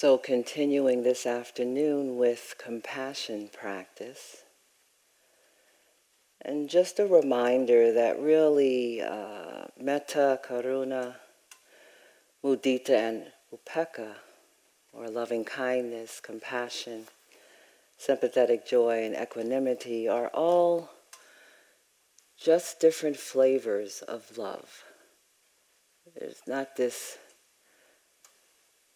So, continuing this afternoon with compassion practice. And just a reminder that really uh, metta, karuna, mudita, and upekkha, or loving kindness, compassion, sympathetic joy, and equanimity, are all just different flavors of love. There's not this,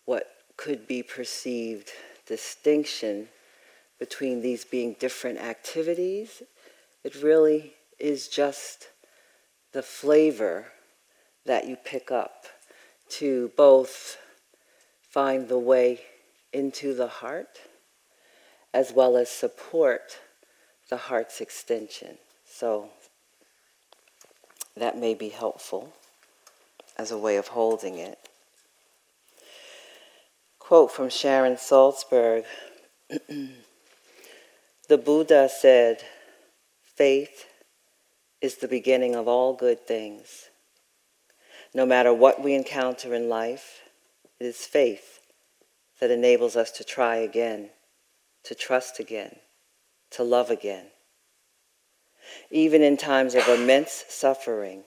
what could be perceived distinction between these being different activities it really is just the flavor that you pick up to both find the way into the heart as well as support the heart's extension. So that may be helpful as a way of holding it. Quote from Sharon Salzberg The Buddha said, Faith is the beginning of all good things. No matter what we encounter in life, it is faith that enables us to try again, to trust again, to love again. Even in times of immense suffering,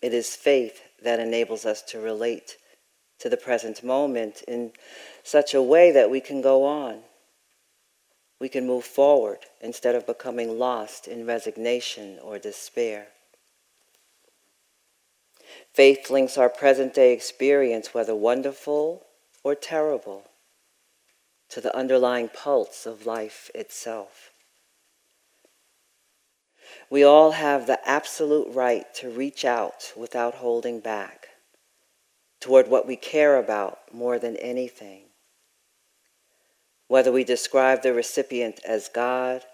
it is faith that enables us to relate to the present moment in such a way that we can go on we can move forward instead of becoming lost in resignation or despair. Faith links our present day experience, whether wonderful or terrible, to the underlying pulse of life itself. We all have the absolute right to reach out without holding back toward what we care about more than anything whether we describe the recipient as God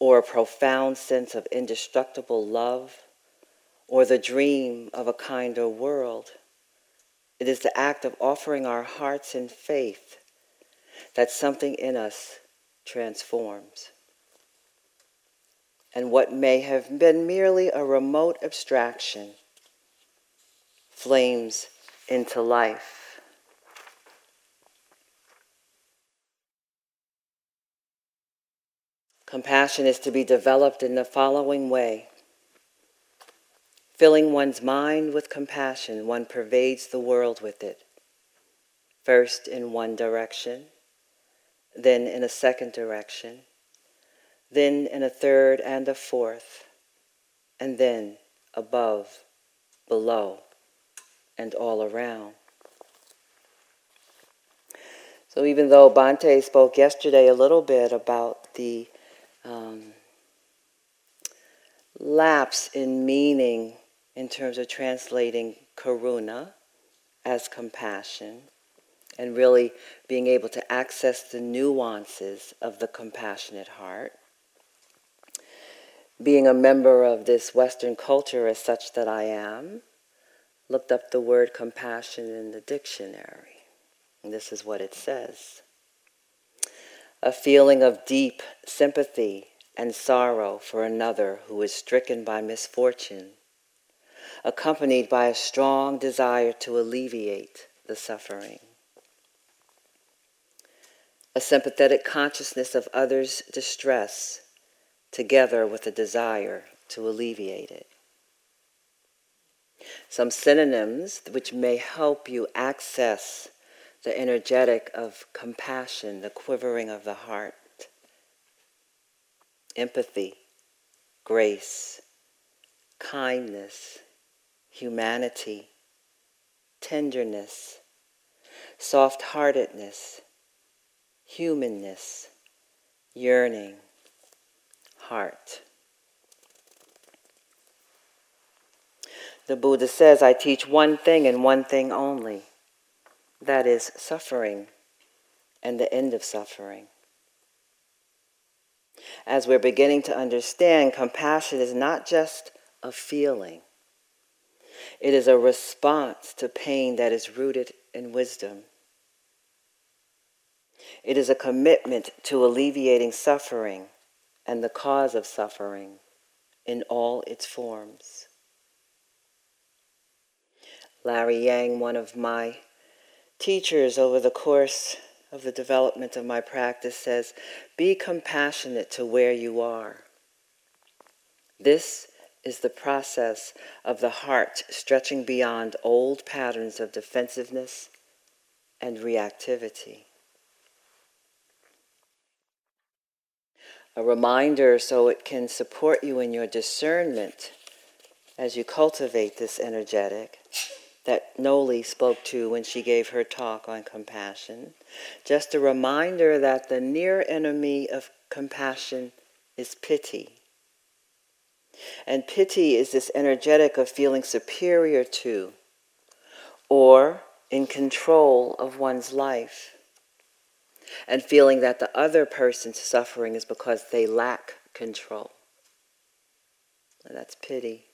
or a profound sense of indestructible love or the dream of a kinder world, it is the act of offering our hearts in faith that something in us transforms. And what may have been merely a remote abstraction flames into life. Compassion is to be developed in the following way. Filling one's mind with compassion, one pervades the world with it. First in one direction, then in a second direction, then in a third and a fourth, and then above, below, and all around. So even though Bhante spoke yesterday a little bit about the um, lapse in meaning in terms of translating karuna as compassion and really being able to access the nuances of the compassionate heart. Being a member of this Western culture as such that I am, looked up the word compassion in the dictionary. And this is what it says a feeling of deep sympathy and sorrow for another who is stricken by misfortune, accompanied by a strong desire to alleviate the suffering. A sympathetic consciousness of others' distress, together with a desire to alleviate it. Some synonyms which may help you access the energetic of compassion, the quivering of the heart, empathy, grace, kindness, humanity, tenderness, soft heartedness, humanness, yearning, heart. The Buddha says, I teach one thing and one thing only that is suffering and the end of suffering. As we're beginning to understand, compassion is not just a feeling, it is a response to pain that is rooted in wisdom. It is a commitment to alleviating suffering and the cause of suffering in all its forms. Larry Yang, one of my teachers over the course of the development of my practice says, be compassionate to where you are. This is the process of the heart stretching beyond old patterns of defensiveness and reactivity. A reminder so it can support you in your discernment as you cultivate this energetic that Noli spoke to when she gave her talk on compassion. Just a reminder that the near enemy of compassion is pity. And pity is this energetic of feeling superior to or in control of one's life and feeling that the other person's suffering is because they lack control. And that's pity.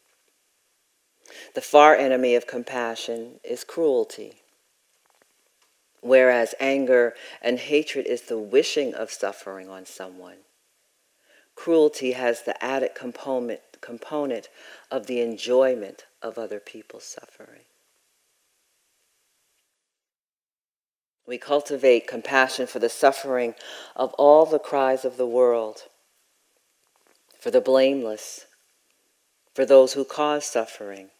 The far enemy of compassion is cruelty, whereas anger and hatred is the wishing of suffering on someone. Cruelty has the added component, component of the enjoyment of other people's suffering. We cultivate compassion for the suffering of all the cries of the world, for the blameless, for those who cause suffering,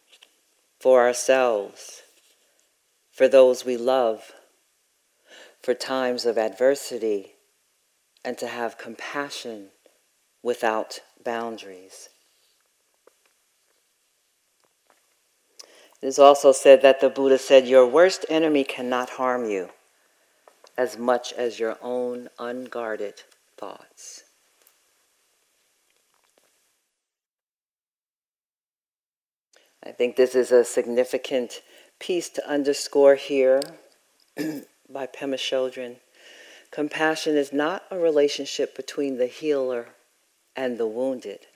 for ourselves, for those we love, for times of adversity, and to have compassion without boundaries. It is also said that the Buddha said, Your worst enemy cannot harm you as much as your own unguarded thoughts. I think this is a significant piece to underscore here by Pema Chodron. Compassion is not a relationship between the healer and the wounded.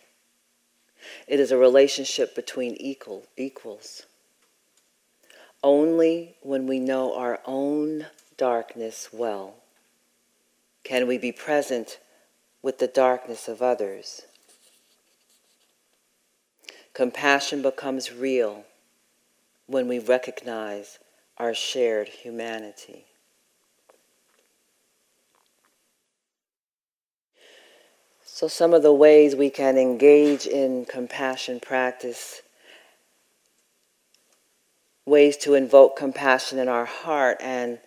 It is a relationship between equal, equals. Only when we know our own darkness well can we be present with the darkness of others. Compassion becomes real when we recognize our shared humanity. So, some of the ways we can engage in compassion practice, ways to invoke compassion in our heart, and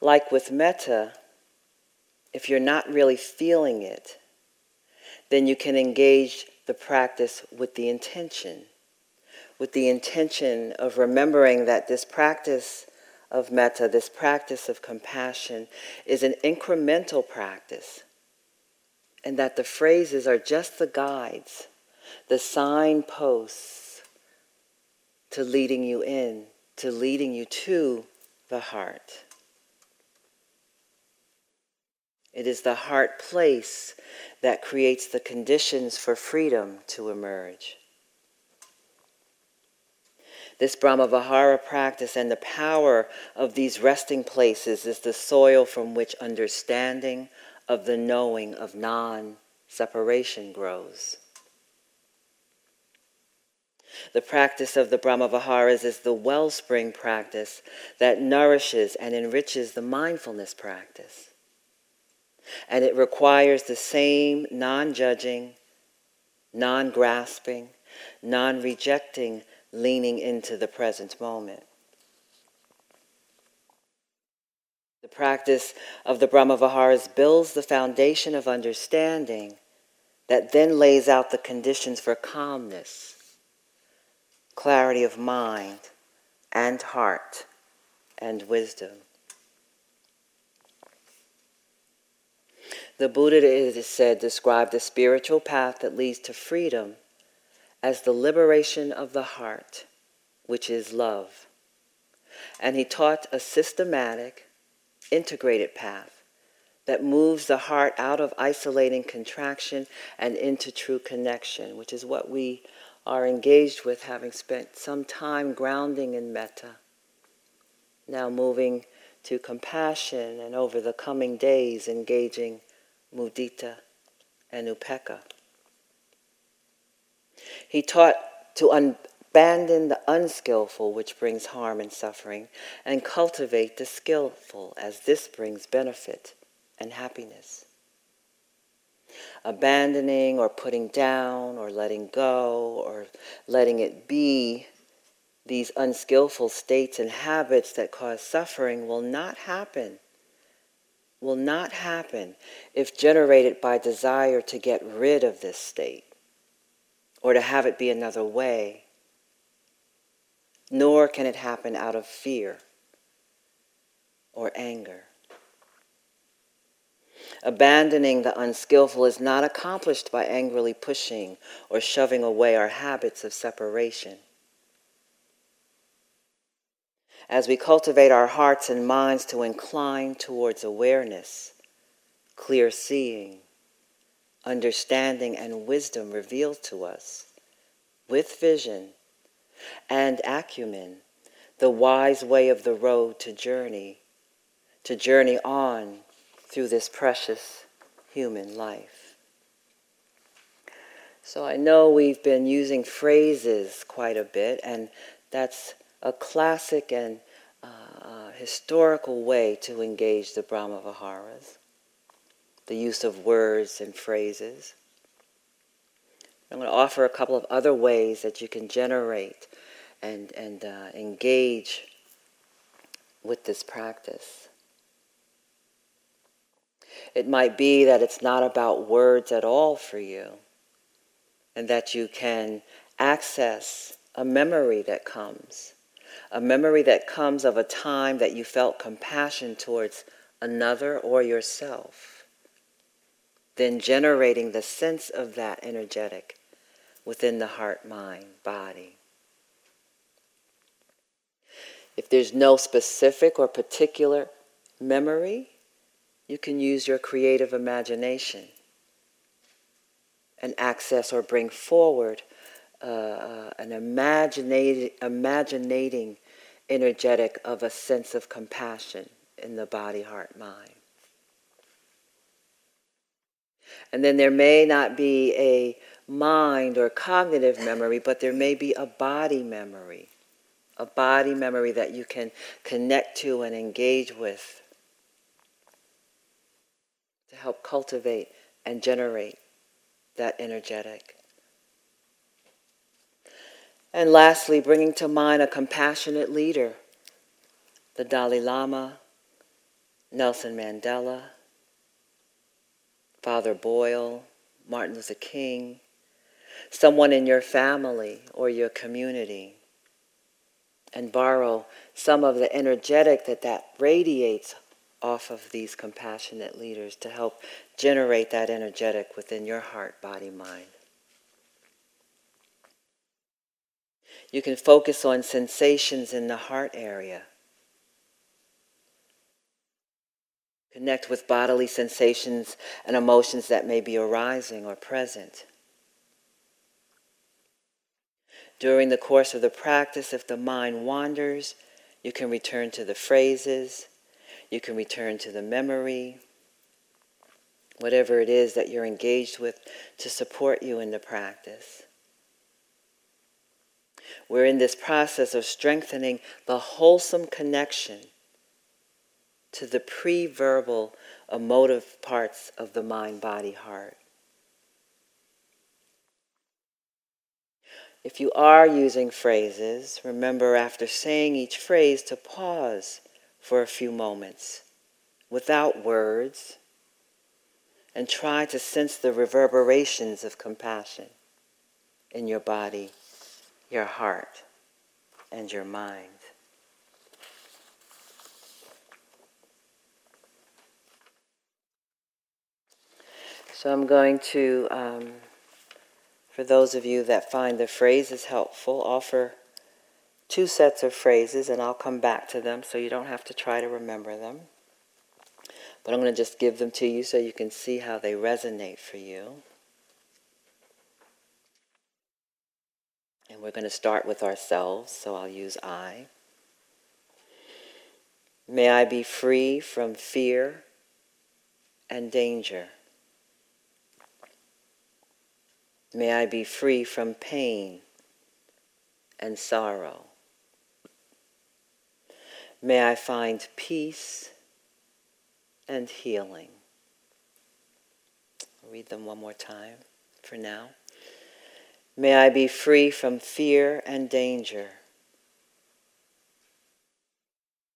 like with metta, if you're not really feeling it, then you can engage the practice with the intention, with the intention of remembering that this practice of metta, this practice of compassion, is an incremental practice, and that the phrases are just the guides, the signposts to leading you in, to leading you to the heart. It is the heart place that creates the conditions for freedom to emerge. This Brahmavihara practice and the power of these resting places is the soil from which understanding of the knowing of non separation grows. The practice of the Brahmaviharas is the wellspring practice that nourishes and enriches the mindfulness practice and it requires the same non judging, non grasping, non rejecting leaning into the present moment. The practice of the Brahmaviharas builds the foundation of understanding that then lays out the conditions for calmness, clarity of mind and heart, and wisdom. The Buddha, it is said, described the spiritual path that leads to freedom as the liberation of the heart, which is love. And he taught a systematic, integrated path that moves the heart out of isolating contraction and into true connection, which is what we are engaged with, having spent some time grounding in metta. Now moving to compassion and over the coming days engaging mudita, and upekkha. He taught to Abandon the unskillful, which brings harm and suffering, and cultivate the skillful, as this brings benefit and happiness. Abandoning or putting down or letting go or letting it be these unskillful states and habits that cause suffering will not happen. Will not happen if generated by desire to get rid of this state or to have it be another way. Nor can it happen out of fear or anger. Abandoning the unskillful is not accomplished by angrily pushing or shoving away our habits of separation. As we cultivate our hearts and minds to incline towards awareness, clear seeing, understanding, and wisdom revealed to us, with vision and acumen, the wise way of the road to journey, to journey on through this precious human life. So I know we've been using phrases quite a bit, and that's a classic and uh, uh, historical way to engage the Brahma Viharas, the use of words and phrases. I'm going to offer a couple of other ways that you can generate and, and uh, engage with this practice. It might be that it's not about words at all for you, and that you can access a memory that comes, a memory that comes of a time that you felt compassion towards another or yourself, then generating the sense of that energetic within the heart, mind, body. If there's no specific or particular memory, you can use your creative imagination and access or bring forward uh, uh, an imaginating, imaginating energetic of a sense of compassion in the body, heart, mind. And then there may not be a mind or cognitive memory, but there may be a body memory, a body memory that you can connect to and engage with to help cultivate and generate that energetic. And lastly, bringing to mind a compassionate leader, the Dalai Lama, Nelson Mandela, Father Boyle, Martin Luther King, someone in your family or your community, and borrow some of the energetic that that radiates off of these compassionate leaders to help generate that energetic within your heart, body, mind. You can focus on sensations in the heart area. Connect with bodily sensations and emotions that may be arising or present. During the course of the practice, if the mind wanders, you can return to the phrases, you can return to the memory, whatever it is that you're engaged with to support you in the practice. We're in this process of strengthening the wholesome connection to the pre verbal emotive parts of the mind, body, heart. If you are using phrases, remember after saying each phrase to pause for a few moments without words and try to sense the reverberations of compassion in your body, your heart, and your mind. So I'm going to, um, for those of you that find the phrases helpful, offer two sets of phrases, and I'll come back to them so you don't have to try to remember them. But I'm going to just give them to you so you can see how they resonate for you. And we're going to start with ourselves, so I'll use I. May I be free from fear and danger. May I be free from pain and sorrow. May I find peace and healing. I'll read them one more time for now. May I be free from fear and danger.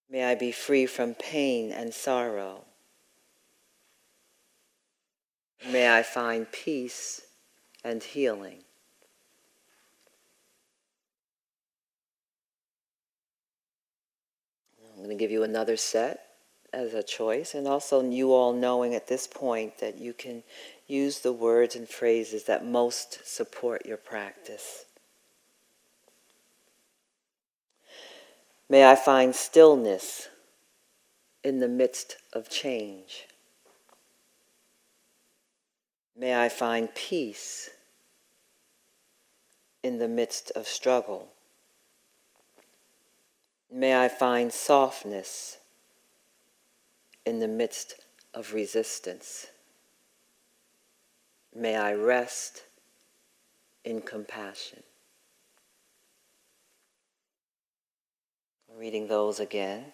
May I be free from pain and sorrow. May I find peace and healing. I'm going to give you another set as a choice, and also you all knowing at this point that you can use the words and phrases that most support your practice. May I find stillness in the midst of change. May I find peace in the midst of struggle. May I find softness in the midst of resistance. May I rest in compassion. Reading those again.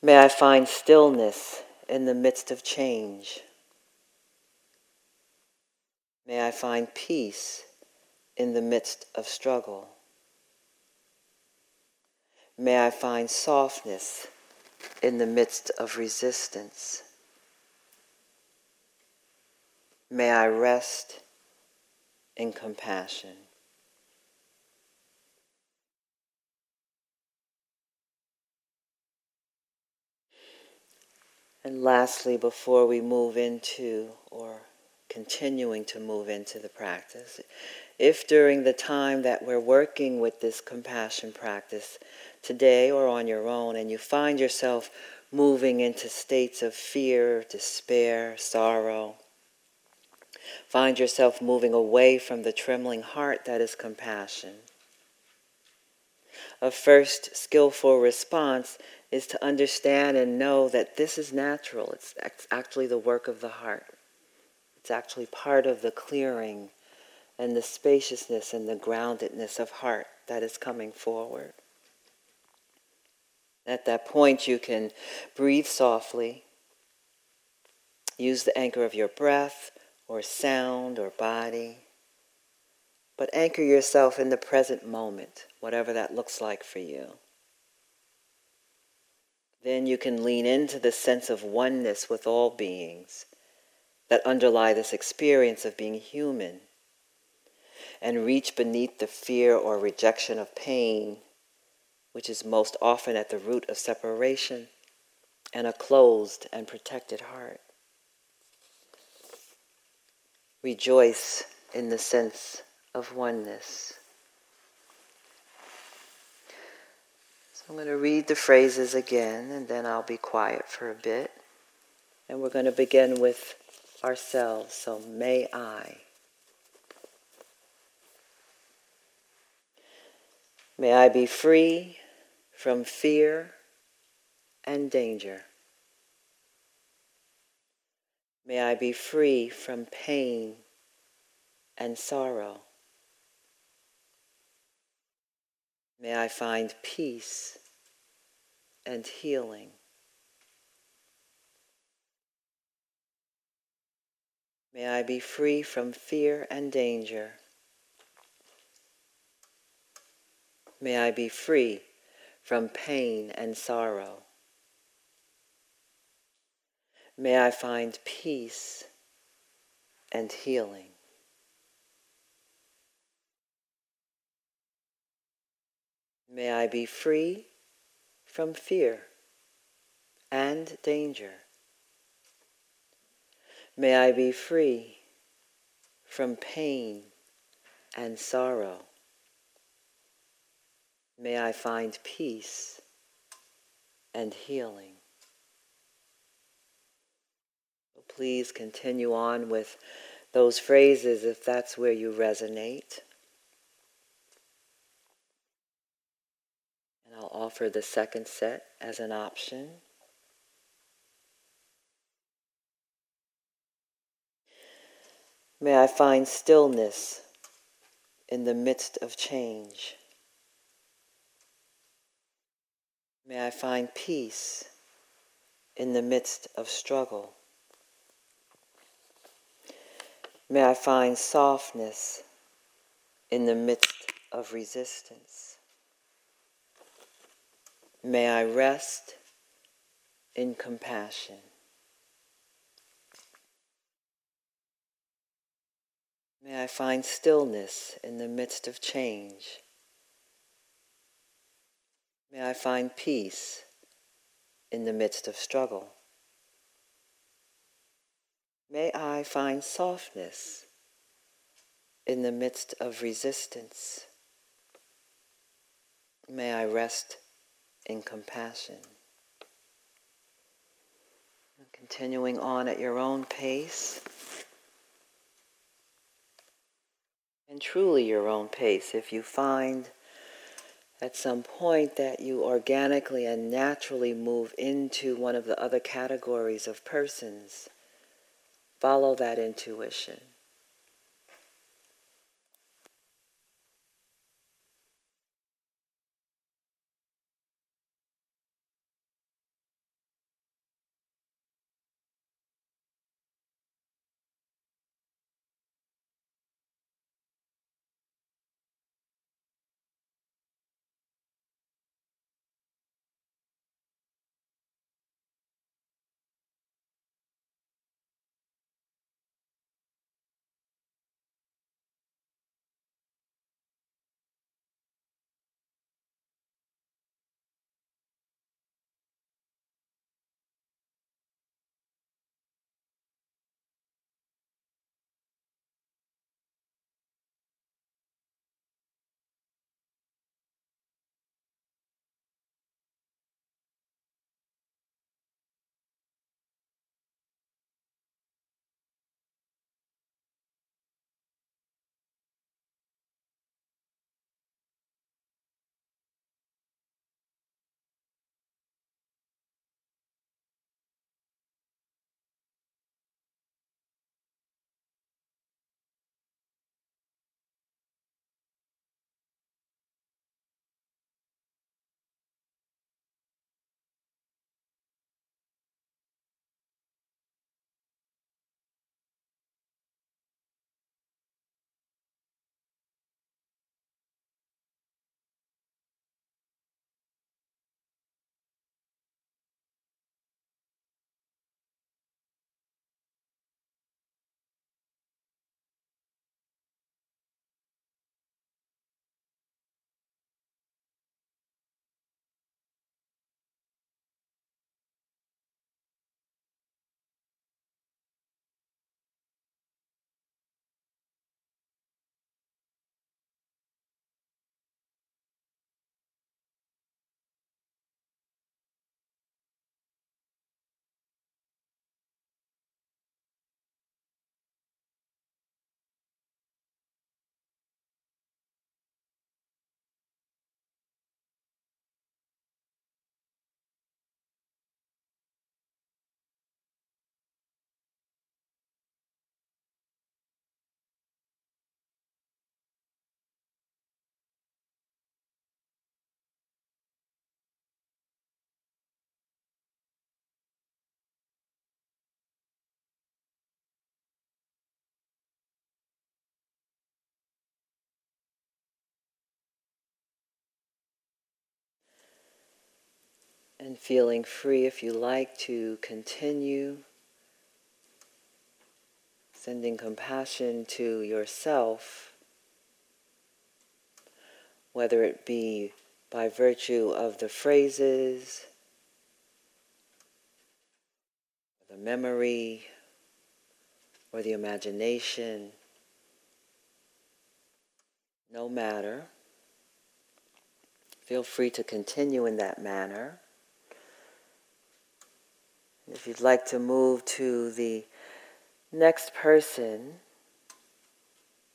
May I find stillness in the midst of change. May I find peace in the midst of struggle. May I find softness in the midst of resistance. May I rest in compassion. And lastly, before we move into or continuing to move into the practice, if during the time that we're working with this compassion practice, today or on your own, and you find yourself moving into states of fear, despair, sorrow, Find yourself moving away from the trembling heart that is compassion. A first skillful response is to understand and know that this is natural. It's actually the work of the heart. It's actually part of the clearing and the spaciousness and the groundedness of heart that is coming forward. At that point, you can breathe softly, use the anchor of your breath or sound or body. But anchor yourself in the present moment, whatever that looks like for you. Then you can lean into the sense of oneness with all beings that underlie this experience of being human and reach beneath the fear or rejection of pain, which is most often at the root of separation and a closed and protected heart rejoice in the sense of oneness. So I'm going to read the phrases again and then I'll be quiet for a bit. And we're going to begin with ourselves. So, may I. May I be free from fear and danger. May I be free from pain and sorrow. May I find peace and healing. May I be free from fear and danger. May I be free from pain and sorrow. May I find peace and healing. May I be free from fear and danger. May I be free from pain and sorrow. May I find peace and healing. Please continue on with those phrases if that's where you resonate. And I'll offer the second set as an option. May I find stillness in the midst of change. May I find peace in the midst of struggle. May I find softness in the midst of resistance. May I rest in compassion. May I find stillness in the midst of change. May I find peace in the midst of struggle. May I find softness in the midst of resistance. May I rest in compassion. Continuing on at your own pace, and truly your own pace, if you find at some point that you organically and naturally move into one of the other categories of persons, follow that intuition. And feeling free if you like to continue sending compassion to yourself, whether it be by virtue of the phrases, the memory, or the imagination, no matter. Feel free to continue in that manner. If you'd like to move to the next person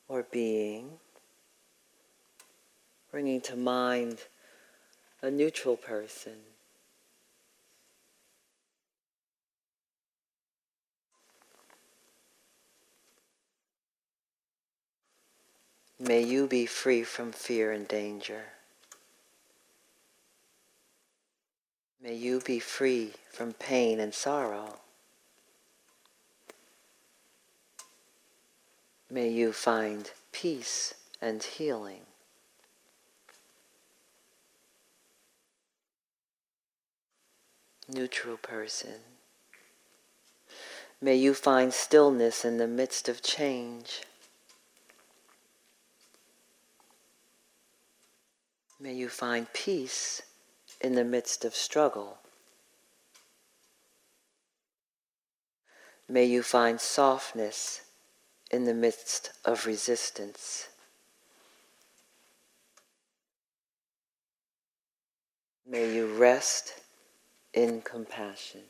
or being, bringing to mind a neutral person. May you be free from fear and danger. May you be free from pain and sorrow. May you find peace and healing. Neutral person. May you find stillness in the midst of change. May you find peace in the midst of struggle. May you find softness in the midst of resistance. May you rest in compassion.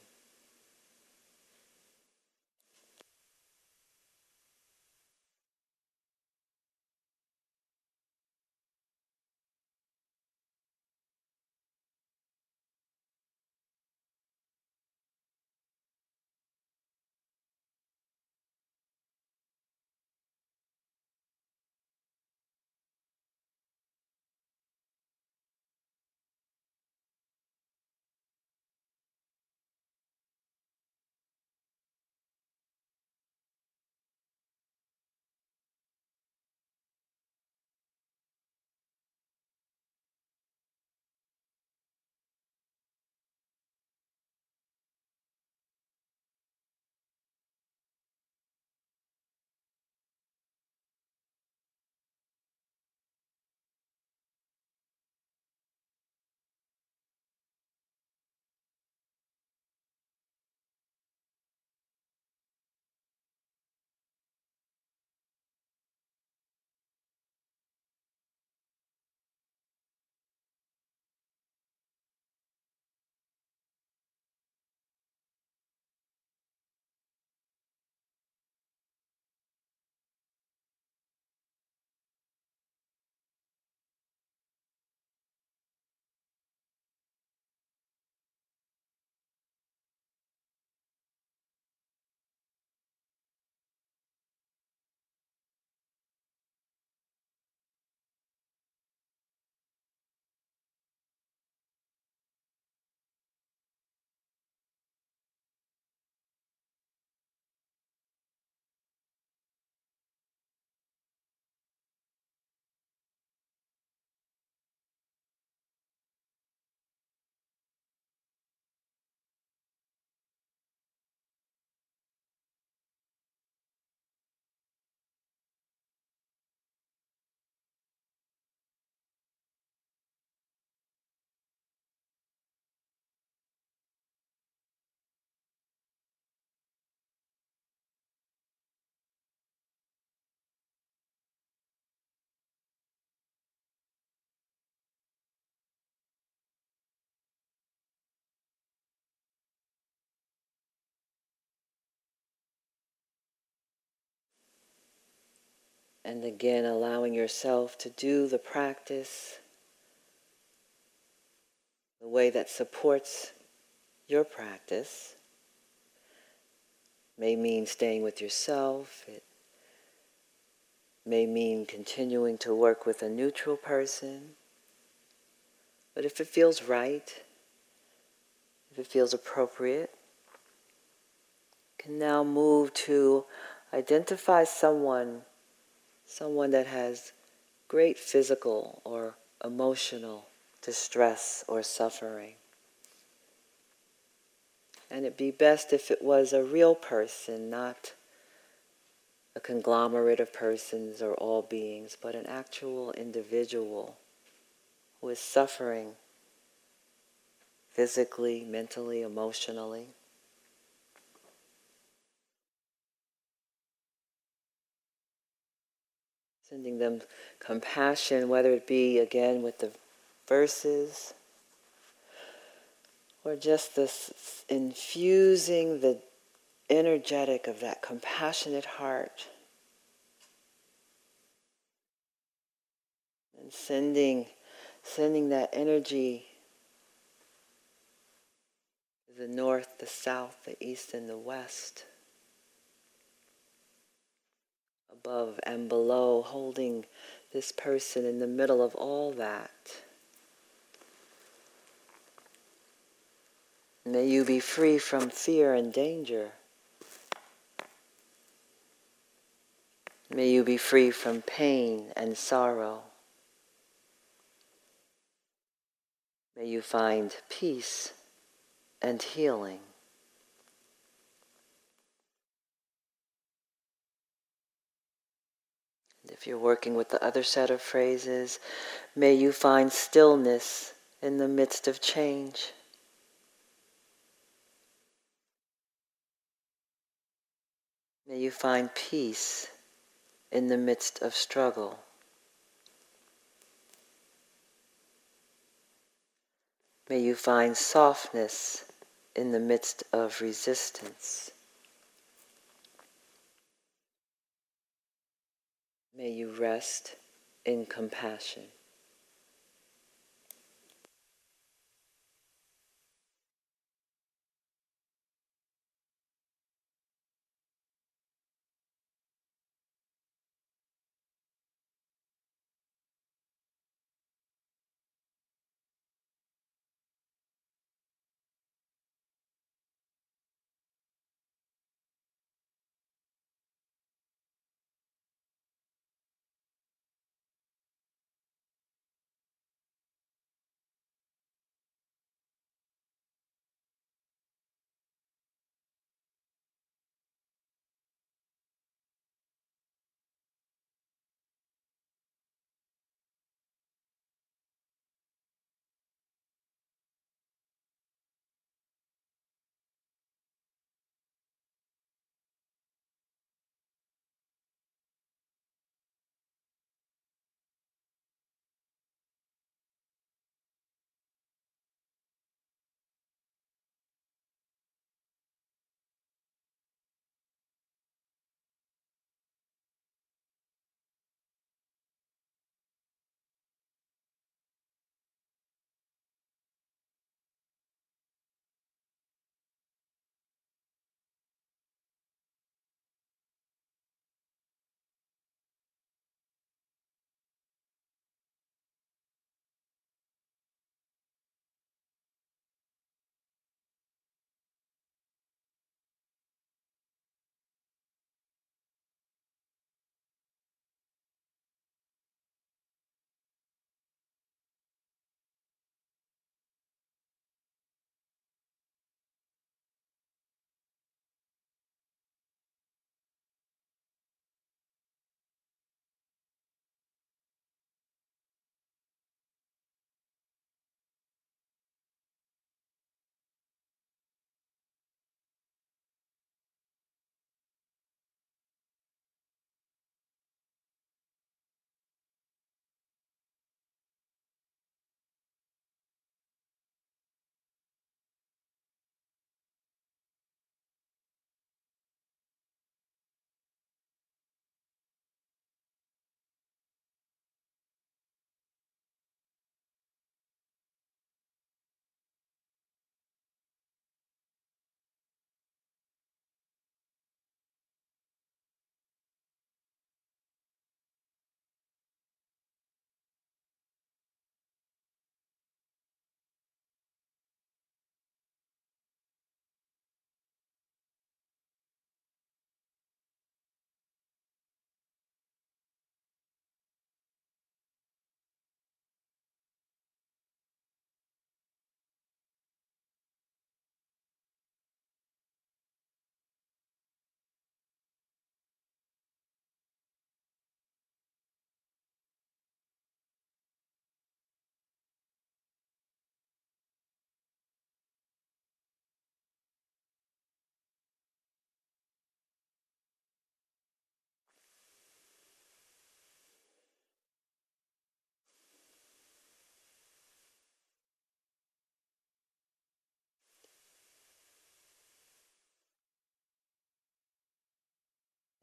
And again, allowing yourself to do the practice the way that supports your practice. May mean staying with yourself. It may mean continuing to work with a neutral person. But if it feels right, if it feels appropriate, you can now move to identify someone someone that has great physical or emotional distress or suffering. And it'd be best if it was a real person, not a conglomerate of persons or all beings, but an actual individual who is suffering physically, mentally, emotionally. Sending them compassion, whether it be again with the verses or just this infusing the energetic of that compassionate heart and sending sending that energy to the north, the south, the east, and the west. Above and below, holding this person in the middle of all that. May you be free from fear and danger. May you be free from pain and sorrow. May you find peace and healing. If you're working with the other set of phrases, may you find stillness in the midst of change. May you find peace in the midst of struggle. May you find softness in the midst of resistance. May you rest in compassion.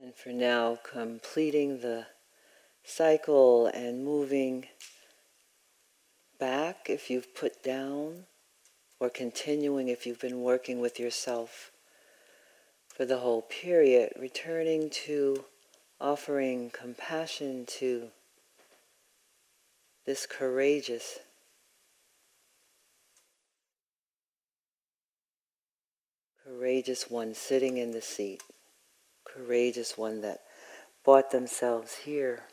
And for now, completing the cycle and moving back if you've put down, or continuing if you've been working with yourself for the whole period, returning to offering compassion to this courageous courageous one sitting in the seat, courageous one that brought themselves here.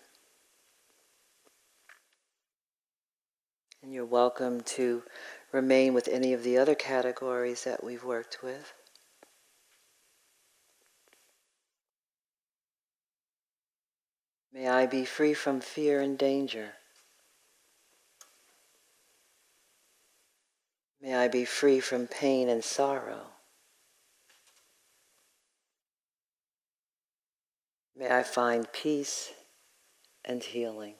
And you're welcome to remain with any of the other categories that we've worked with. May I be free from fear and danger. May I be free from pain and sorrow. May I find peace and healing.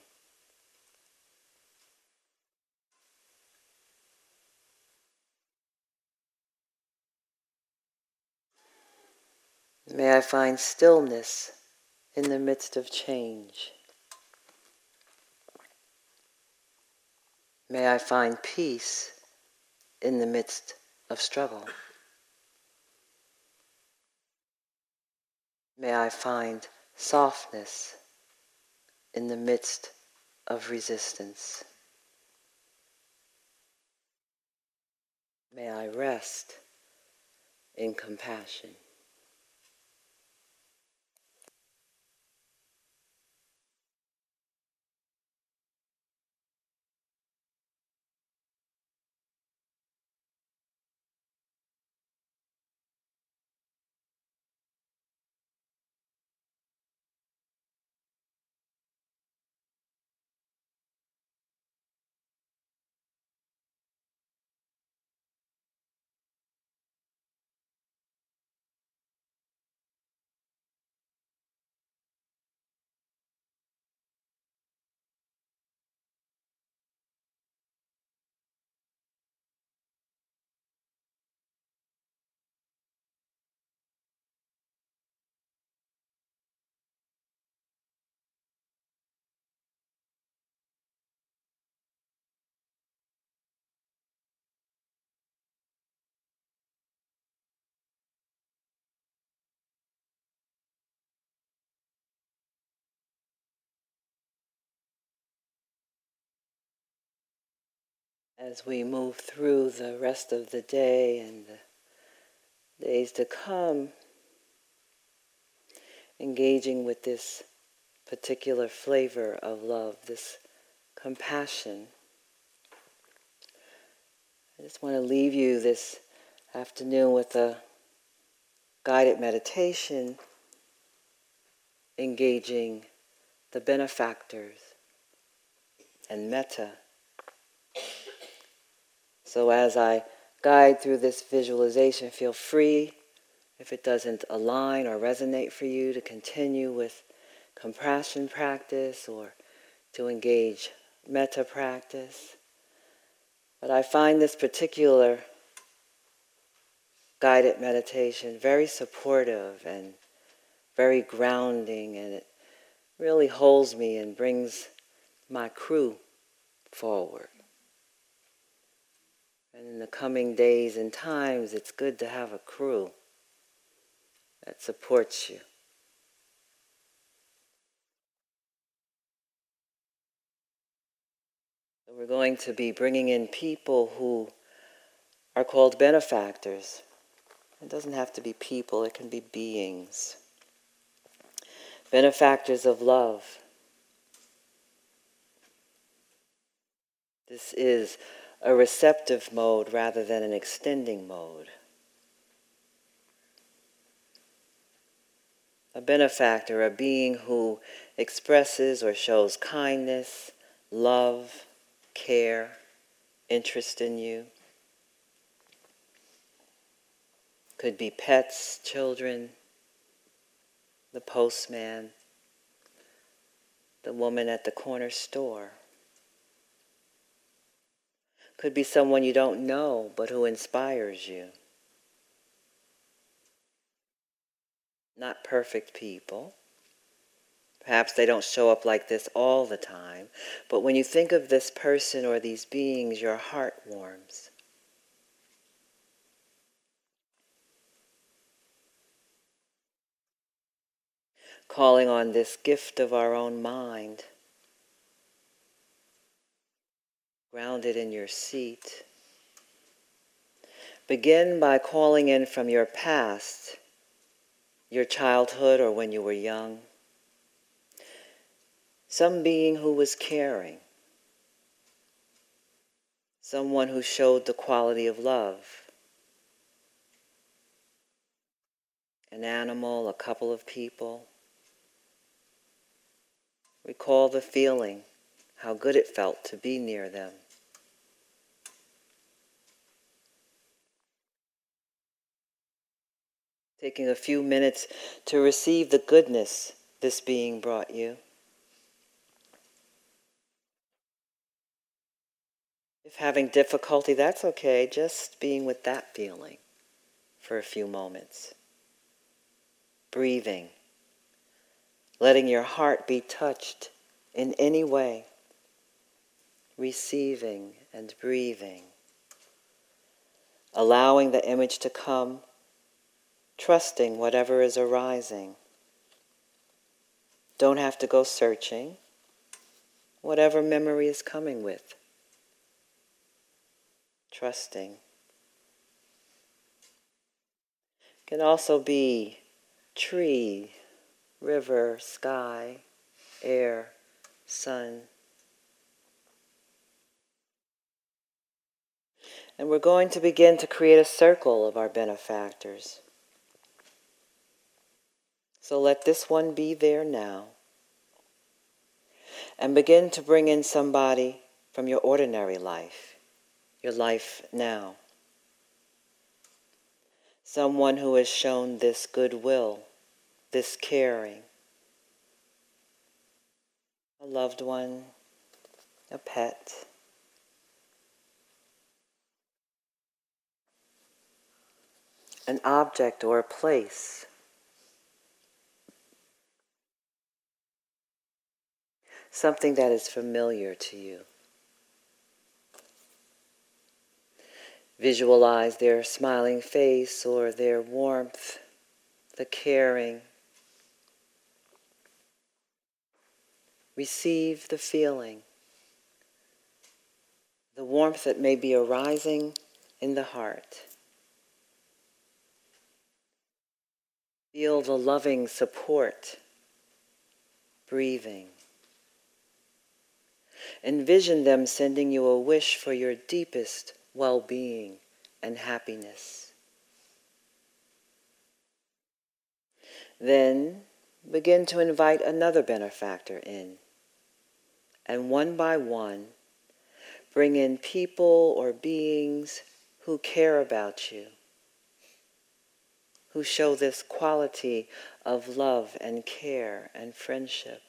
May I find stillness in the midst of change. May I find peace in the midst of struggle. May I find softness in the midst of resistance. May I rest in compassion. As we move through the rest of the day and the days to come, engaging with this particular flavor of love, this compassion. I just want to leave you this afternoon with a guided meditation engaging the benefactors and metta. So as I guide through this visualization, feel free, if it doesn't align or resonate for you, to continue with compassion practice or to engage metta practice. But I find this particular guided meditation very supportive and very grounding, and it really holds me and brings my crew forward. And in the coming days and times, it's good to have a crew that supports you. We're going to be bringing in people who are called benefactors. It doesn't have to be people, it can be beings. Benefactors of love. This is a receptive mode rather than an extending mode. A benefactor, a being who expresses or shows kindness, love, care, interest in you. Could be pets, children, the postman, the woman at the corner store. Could be someone you don't know, but who inspires you. Not perfect people. Perhaps they don't show up like this all the time, but when you think of this person or these beings, your heart warms. calling on this gift of our own mind, grounded in your seat. Begin by calling in from your past, your childhood or when you were young, some being who was caring, someone who showed the quality of love, an animal, a couple of people. Recall the feeling, how good it felt to be near them. Taking a few minutes to receive the goodness this being brought you. If having difficulty, that's okay, just being with that feeling for a few moments. Breathing, letting your heart be touched in any way, receiving and breathing, allowing the image to come, trusting whatever is arising. Don't have to go searching, whatever memory is coming with trusting. Can also be tree, river, sky, air, sun. And we're going to begin to create a circle of our benefactors. So let this one be there now. And begin to bring in somebody from your ordinary life your life now. Someone who has shown this goodwill, this caring. A loved one, a pet. An object or a place. Something that is familiar to you. Visualize their smiling face or their warmth, the caring. Receive the feeling, the warmth that may be arising in the heart. Feel the loving support, breathing. Envision them sending you a wish for your deepest well being, and happiness. Then begin to invite another benefactor in, and one by one, bring in people or beings who care about you, who show this quality of love and care and friendship.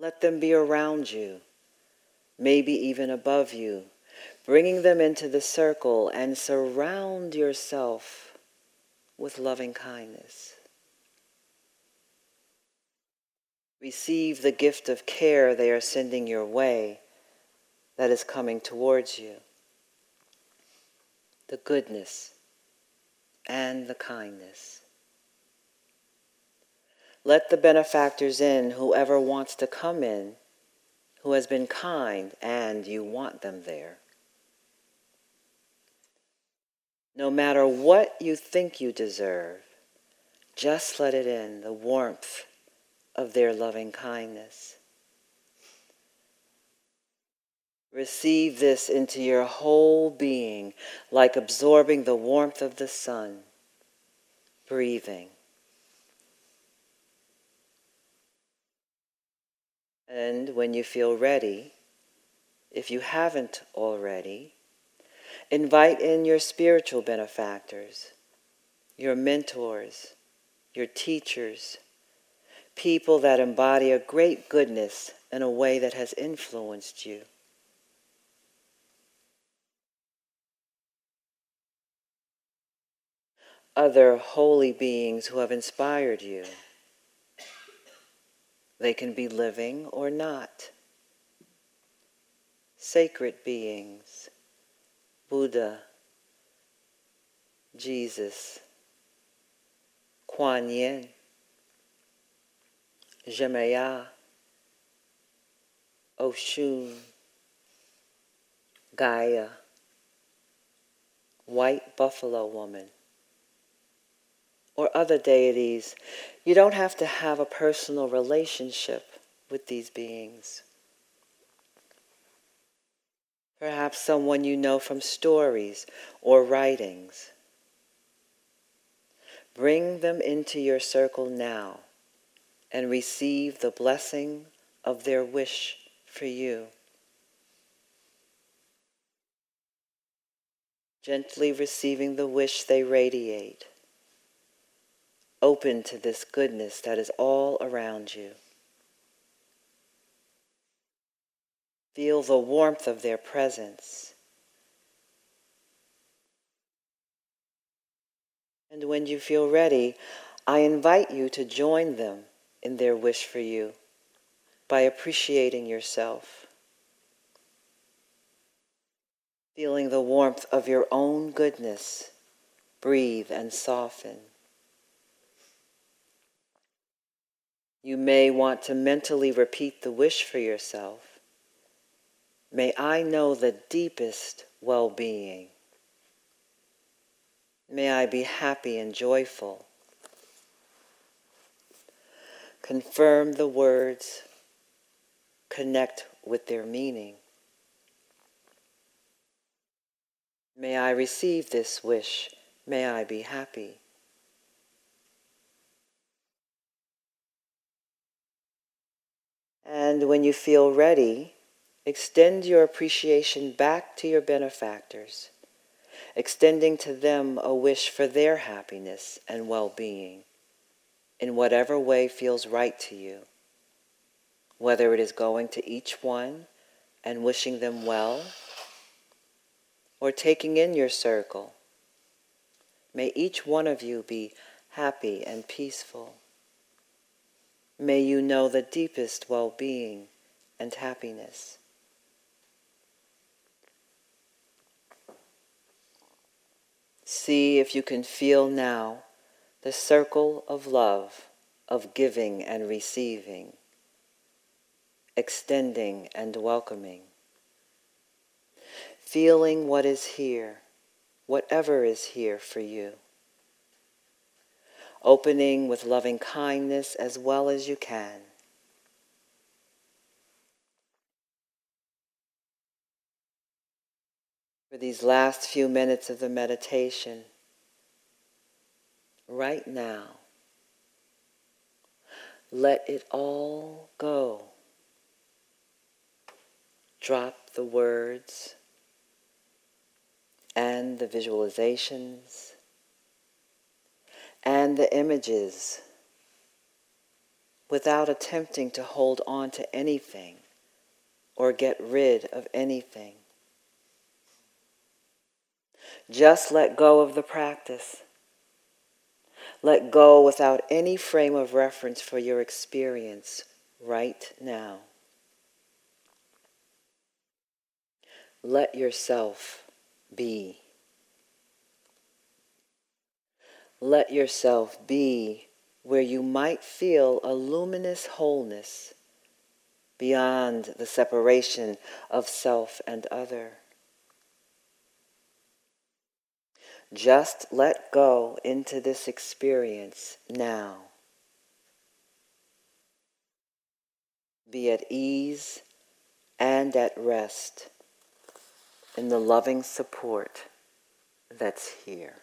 Let them be around you maybe even above you, bringing them into the circle and surround yourself with loving kindness. Receive the gift of care they are sending your way that is coming towards you. The goodness and the kindness. Let the benefactors in, whoever wants to come in, who has been kind and you want them there. No matter what you think you deserve, just let it in, the warmth of their loving kindness. Receive this into your whole being like absorbing the warmth of the sun, breathing. And when you feel ready, if you haven't already, invite in your spiritual benefactors, your mentors, your teachers, people that embody a great goodness in a way that has influenced you. Other holy beings who have inspired you. They can be living or not. Sacred beings, Buddha, Jesus, Kuan Yin, Yemaya, Oshun, Gaia, White Buffalo Woman, or other deities. You don't have to have a personal relationship with these beings. Perhaps someone you know from stories or writings. Bring them into your circle now and receive the blessing of their wish for you. Gently receiving the wish they radiate, open to this goodness that is all around you. Feel the warmth of their presence. And when you feel ready, I invite you to join them in their wish for you by appreciating yourself, feeling the warmth of your own goodness. Breathe and soften. You may want to mentally repeat the wish for yourself. May I know the deepest well being. May I be happy and joyful. Confirm the words, connect with their meaning. May I receive this wish. May I be happy. And when you feel ready, extend your appreciation back to your benefactors, extending to them a wish for their happiness and well being in whatever way feels right to you, whether it is going to each one and wishing them well, or taking in your circle. May each one of you be happy and peaceful. May you know the deepest well being and happiness. See if you can feel now the circle of love, of giving and receiving, extending and welcoming, feeling what is here, whatever is here for you, opening with loving kindness as well as you can. For these last few minutes of the meditation, right now. Let it all go. Drop the words and the visualizations and the images without attempting to hold on to anything or get rid of anything. Just let go of the practice let go without any frame of reference for your experience right now. Let yourself be. Let yourself be where you might feel a luminous wholeness beyond the separation of self and other. Just let go into this experience now. Be at ease and at rest in the loving support that's here.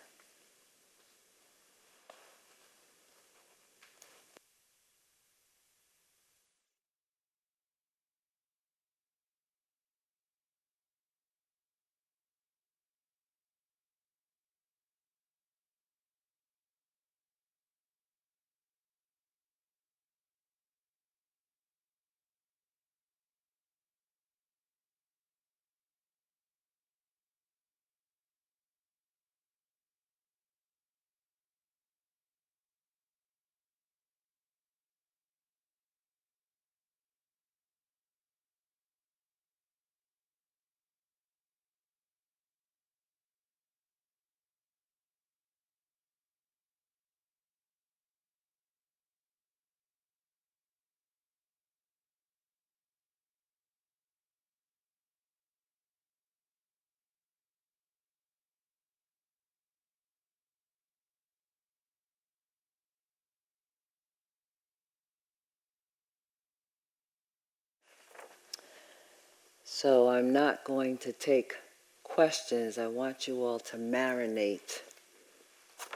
So I'm not going to take questions. I want you all to marinate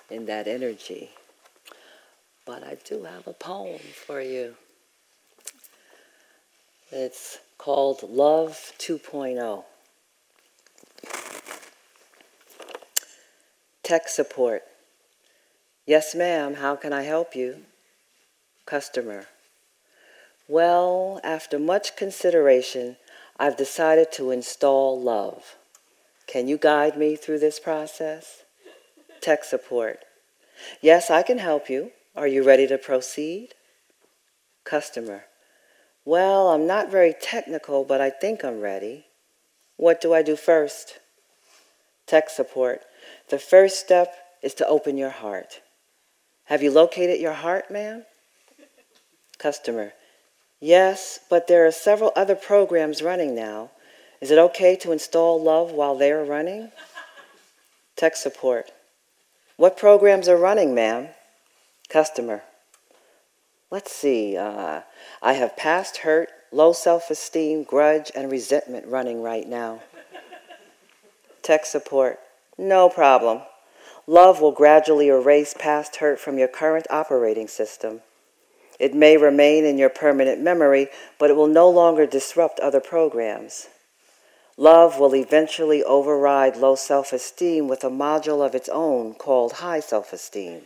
in that energy. But I do have a poem for you. It's called Love 2.0. Tech support. Yes, ma'am, how can I help you? Customer. Well, after much consideration, I've decided to install love. Can you guide me through this process? Tech support. Yes, I can help you. Are you ready to proceed? Customer. Well, I'm not very technical, but I think I'm ready. What do I do first? Tech support. The first step is to open your heart. Have you located your heart, ma'am? Customer. Yes, but there are several other programs running now. Is it okay to install Love while they are running? Tech support. What programs are running, ma'am? Customer. Let's see. Uh, I have past hurt, low self esteem, grudge, and resentment running right now. Tech support. No problem. Love will gradually erase past hurt from your current operating system. It may remain in your permanent memory, but it will no longer disrupt other programs. Love will eventually override low self esteem with a module of its own called high self esteem.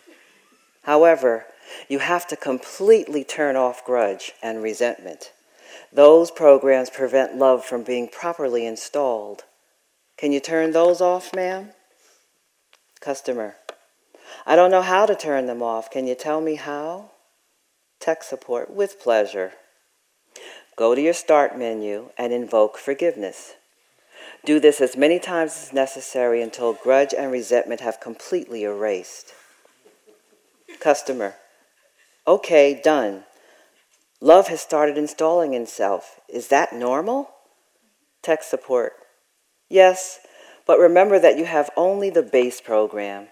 However, you have to completely turn off grudge and resentment. Those programs prevent love from being properly installed. Can you turn those off, ma'am? Customer. I don't know how to turn them off. Can you tell me how? Tech support with pleasure. Go to your Start menu and invoke forgiveness. Do this as many times as necessary until grudge and resentment have completely erased. Customer, okay, done. Love has started installing itself. Is that normal? Tech support, yes, but remember that you have only the base program.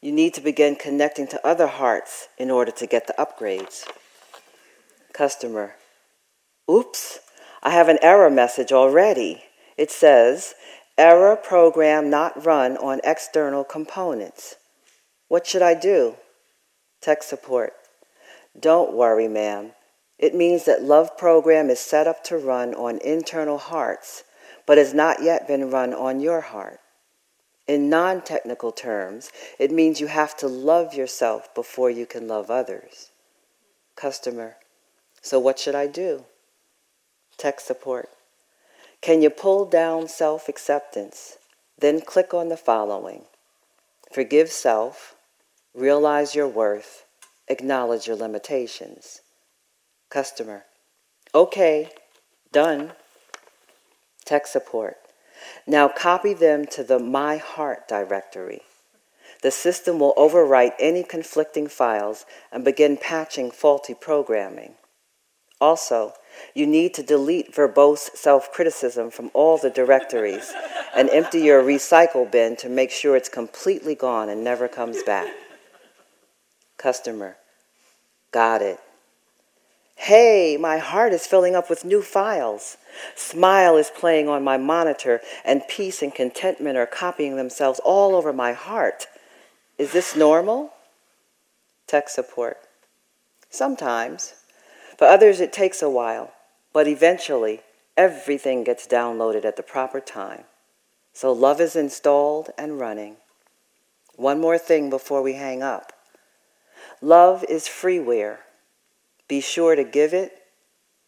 You need to begin connecting to other hearts in order to get the upgrades. Customer. Oops, I have an error message already. It says, error program not run on external components. What should I do? Tech support. Don't worry, ma'am. It means that Love Program is set up to run on internal hearts, but has not yet been run on your heart. In non technical terms, it means you have to love yourself before you can love others. Customer. So, what should I do? Tech support. Can you pull down self acceptance? Then click on the following Forgive self, realize your worth, acknowledge your limitations. Customer. Okay, done. Tech support. Now copy them to the My Heart directory. The system will overwrite any conflicting files and begin patching faulty programming. Also, you need to delete verbose self criticism from all the directories and empty your recycle bin to make sure it's completely gone and never comes back. Customer, got it. Hey, my heart is filling up with new files. Smile is playing on my monitor, and peace and contentment are copying themselves all over my heart. Is this normal? Tech support. Sometimes. For others, it takes a while, but eventually, everything gets downloaded at the proper time. So love is installed and running. One more thing before we hang up love is freeware. Be sure to give it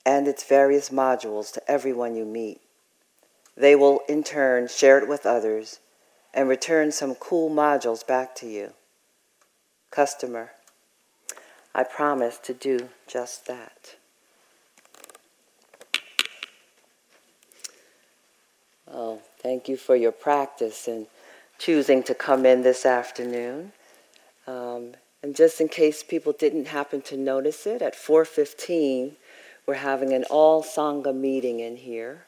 and its various modules to everyone you meet. They will, in turn, share it with others and return some cool modules back to you. Customer, I promise to do just that. Oh, thank you for your practice and choosing to come in this afternoon. Um, and just in case people didn't happen to notice it, at 4:15 we're having an all sangha meeting in here,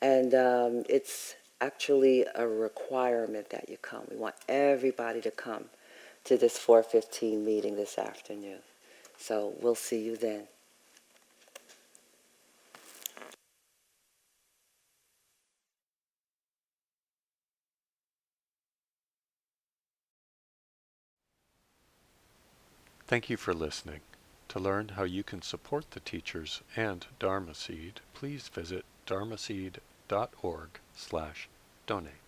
and um, it's actually a requirement that you come. We want everybody to come to this 415 meeting this afternoon. So we'll see you then. Thank you for listening. To learn how you can support the teachers and Dharma Seed, please visit dharmaseed.org slash donate.